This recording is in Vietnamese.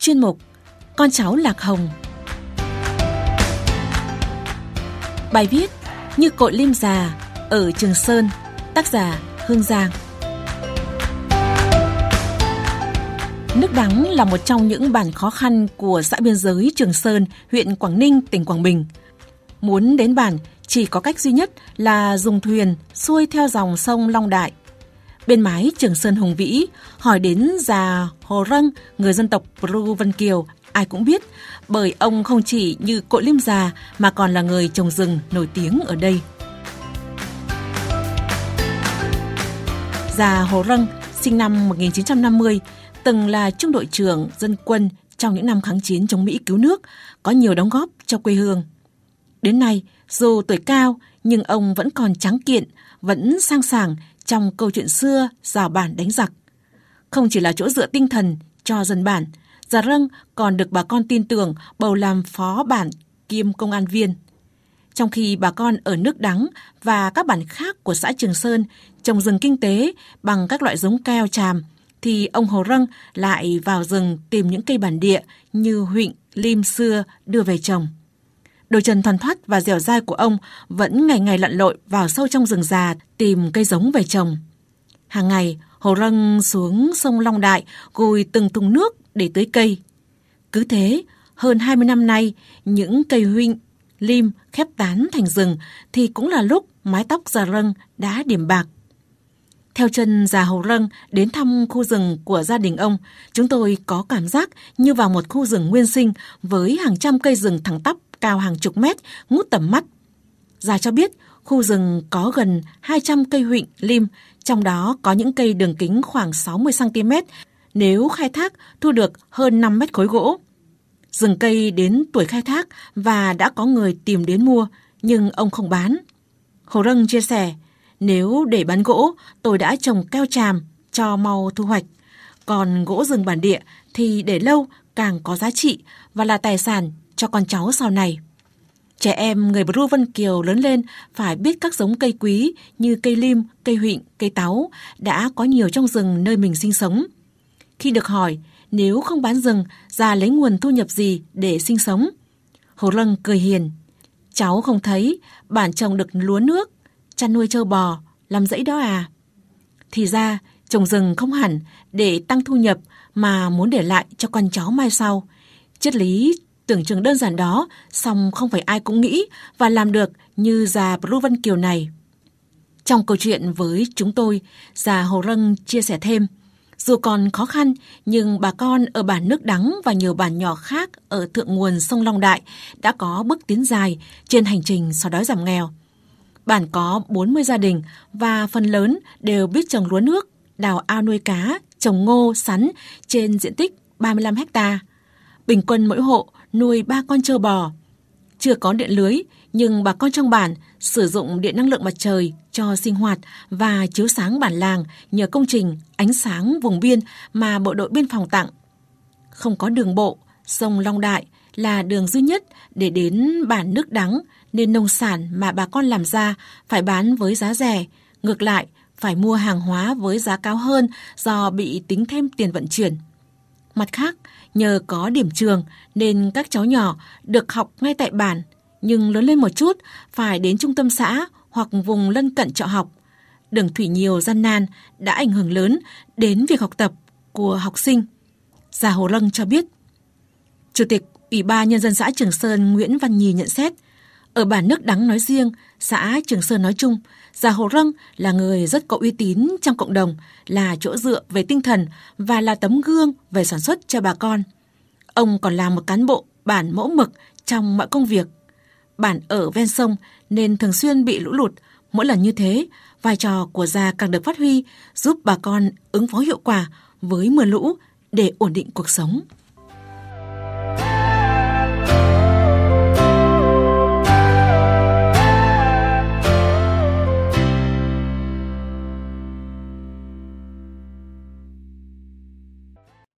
chuyên mục Con cháu Lạc Hồng. Bài viết Như cội lim già ở Trường Sơn, tác giả Hương Giang. Nước Đắng là một trong những bản khó khăn của xã biên giới Trường Sơn, huyện Quảng Ninh, tỉnh Quảng Bình. Muốn đến bản chỉ có cách duy nhất là dùng thuyền xuôi theo dòng sông Long Đại. Bên mái Trường Sơn Hùng Vĩ, hỏi đến già Hồ răng người dân tộc Pru Vân Kiều, ai cũng biết, bởi ông không chỉ như cội liêm già mà còn là người trồng rừng nổi tiếng ở đây. Già Hồ răng sinh năm 1950, từng là trung đội trưởng dân quân trong những năm kháng chiến chống Mỹ cứu nước, có nhiều đóng góp cho quê hương. Đến nay, dù tuổi cao nhưng ông vẫn còn trắng kiện, vẫn sang sàng trong câu chuyện xưa rào bản đánh giặc. Không chỉ là chỗ dựa tinh thần cho dân bản, Già răng còn được bà con tin tưởng bầu làm phó bản kiêm công an viên. Trong khi bà con ở nước đắng và các bản khác của xã Trường Sơn trồng rừng kinh tế bằng các loại giống keo tràm, thì ông Hồ răng lại vào rừng tìm những cây bản địa như huyện lim xưa đưa về trồng. Đôi chân thoăn thoắt và dẻo dai của ông vẫn ngày ngày lặn lội vào sâu trong rừng già tìm cây giống về trồng. Hàng ngày, Hồ răng xuống sông Long Đại gùi từng thùng nước để tưới cây. Cứ thế, hơn 20 năm nay, những cây huynh, lim khép tán thành rừng thì cũng là lúc mái tóc già răng đã điểm bạc. Theo chân già Hồ răng đến thăm khu rừng của gia đình ông, chúng tôi có cảm giác như vào một khu rừng nguyên sinh với hàng trăm cây rừng thẳng tắp cao hàng chục mét, ngút tầm mắt. Già cho biết, khu rừng có gần 200 cây huịnh, lim, trong đó có những cây đường kính khoảng 60cm, nếu khai thác thu được hơn 5 mét khối gỗ. Rừng cây đến tuổi khai thác và đã có người tìm đến mua, nhưng ông không bán. Hồ Râng chia sẻ, nếu để bán gỗ, tôi đã trồng keo tràm cho mau thu hoạch. Còn gỗ rừng bản địa thì để lâu càng có giá trị và là tài sản cho con cháu sau này. Trẻ em người Bru Vân Kiều lớn lên phải biết các giống cây quý như cây lim, cây huịnh, cây táo đã có nhiều trong rừng nơi mình sinh sống. Khi được hỏi nếu không bán rừng, ra lấy nguồn thu nhập gì để sinh sống? Hồ Lân cười hiền. Cháu không thấy bản trồng được lúa nước, chăn nuôi trâu bò, làm dãy đó à? Thì ra, trồng rừng không hẳn để tăng thu nhập mà muốn để lại cho con cháu mai sau. Triết lý Tưởng chừng đơn giản đó, song không phải ai cũng nghĩ và làm được như già Bru Vân Kiều này. Trong câu chuyện với chúng tôi, già Hồ Râng chia sẻ thêm, dù còn khó khăn, nhưng bà con ở bản nước đắng và nhiều bản nhỏ khác ở thượng nguồn sông Long Đại đã có bước tiến dài trên hành trình xóa đói giảm nghèo. Bản có 40 gia đình và phần lớn đều biết trồng lúa nước, đào ao nuôi cá, trồng ngô, sắn trên diện tích 35 hecta. Bình quân mỗi hộ nuôi ba con trâu bò. Chưa có điện lưới, nhưng bà con trong bản sử dụng điện năng lượng mặt trời cho sinh hoạt và chiếu sáng bản làng nhờ công trình ánh sáng vùng biên mà bộ đội biên phòng tặng. Không có đường bộ, sông Long Đại là đường duy nhất để đến bản nước đắng nên nông sản mà bà con làm ra phải bán với giá rẻ, ngược lại phải mua hàng hóa với giá cao hơn do bị tính thêm tiền vận chuyển. Mặt khác, nhờ có điểm trường nên các cháu nhỏ được học ngay tại bản, nhưng lớn lên một chút phải đến trung tâm xã hoặc vùng lân cận trọ học. Đường thủy nhiều gian nan đã ảnh hưởng lớn đến việc học tập của học sinh. Già Hồ Lân cho biết. Chủ tịch Ủy ban Nhân dân xã Trường Sơn Nguyễn Văn Nhì nhận xét, ở bản nước đắng nói riêng, xã Trường Sơn nói chung, Già Hồ Râng là người rất có uy tín trong cộng đồng, là chỗ dựa về tinh thần và là tấm gương về sản xuất cho bà con. Ông còn là một cán bộ bản mẫu mực trong mọi công việc. Bản ở ven sông nên thường xuyên bị lũ lụt. Mỗi lần như thế, vai trò của già càng được phát huy, giúp bà con ứng phó hiệu quả với mưa lũ để ổn định cuộc sống.